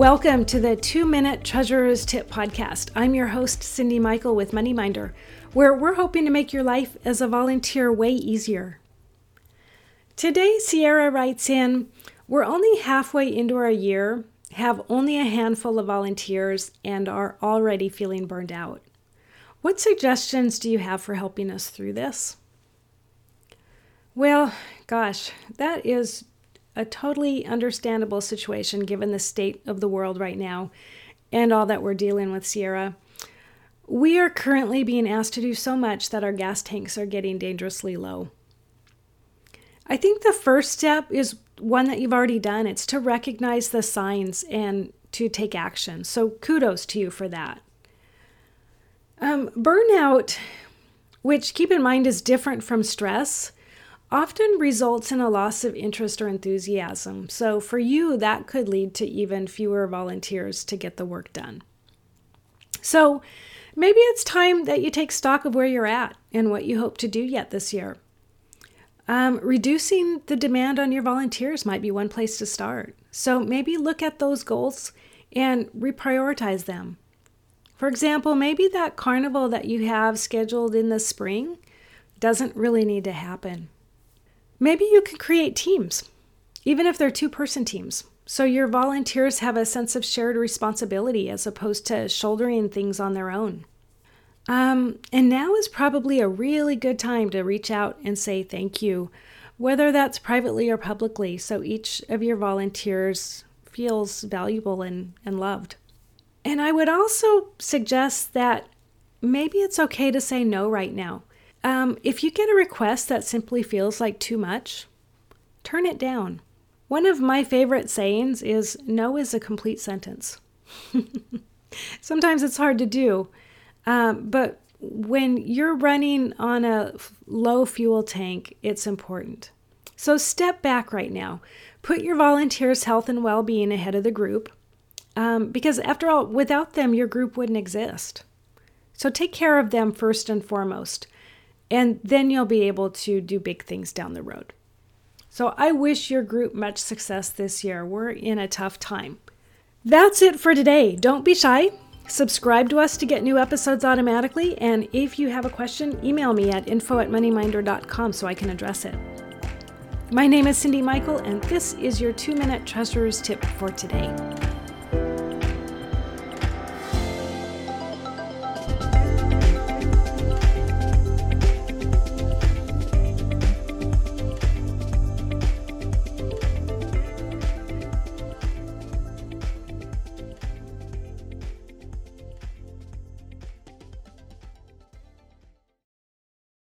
Welcome to the Two Minute Treasurer's Tip Podcast. I'm your host, Cyndi Michael with MoneyMinder, where we're hoping to make your life as a volunteer way easier. Today, Sierra writes in We're only halfway into our year, have only a handful of volunteers, and are already feeling burned out. What suggestions do you have for helping us through this? Well, gosh, that is a totally understandable situation given the state of the world right now and all that we're dealing with, Sierra. We are currently being asked to do so much that our gas tanks are getting dangerously low. I think the first step is one that you've already done it's to recognize the signs and to take action. So, kudos to you for that. Um, burnout, which keep in mind is different from stress, often results in a loss of interest or enthusiasm. So, for you, that could lead to even fewer volunteers to get the work done. So, maybe it's time that you take stock of where you're at and what you hope to do yet this year. Um, reducing the demand on your volunteers might be one place to start. So, maybe look at those goals and reprioritize them. For example, maybe that carnival that you have scheduled in the spring doesn't really need to happen. Maybe you can create teams, even if they're two person teams. So your volunteers have a sense of shared responsibility as opposed to shouldering things on their own. Um, and now is probably a really good time to reach out and say thank you, whether that's privately or publicly, so each of your volunteers feels valuable and, and loved. And I would also suggest that maybe it's okay to say no right now. Um, if you get a request that simply feels like too much, turn it down. One of my favorite sayings is no is a complete sentence. Sometimes it's hard to do, um, but when you're running on a low fuel tank, it's important. So step back right now. Put your volunteers' health and well being ahead of the group, um, because after all, without them, your group wouldn't exist. So take care of them first and foremost and then you'll be able to do big things down the road. So I wish your group much success this year. We're in a tough time. That's it for today. Don't be shy. Subscribe to us to get new episodes automatically. And if you have a question, email me at info at moneyminder.com so I can address it. My name is Cyndi Michael, and this is your two minute treasurer's tip for today.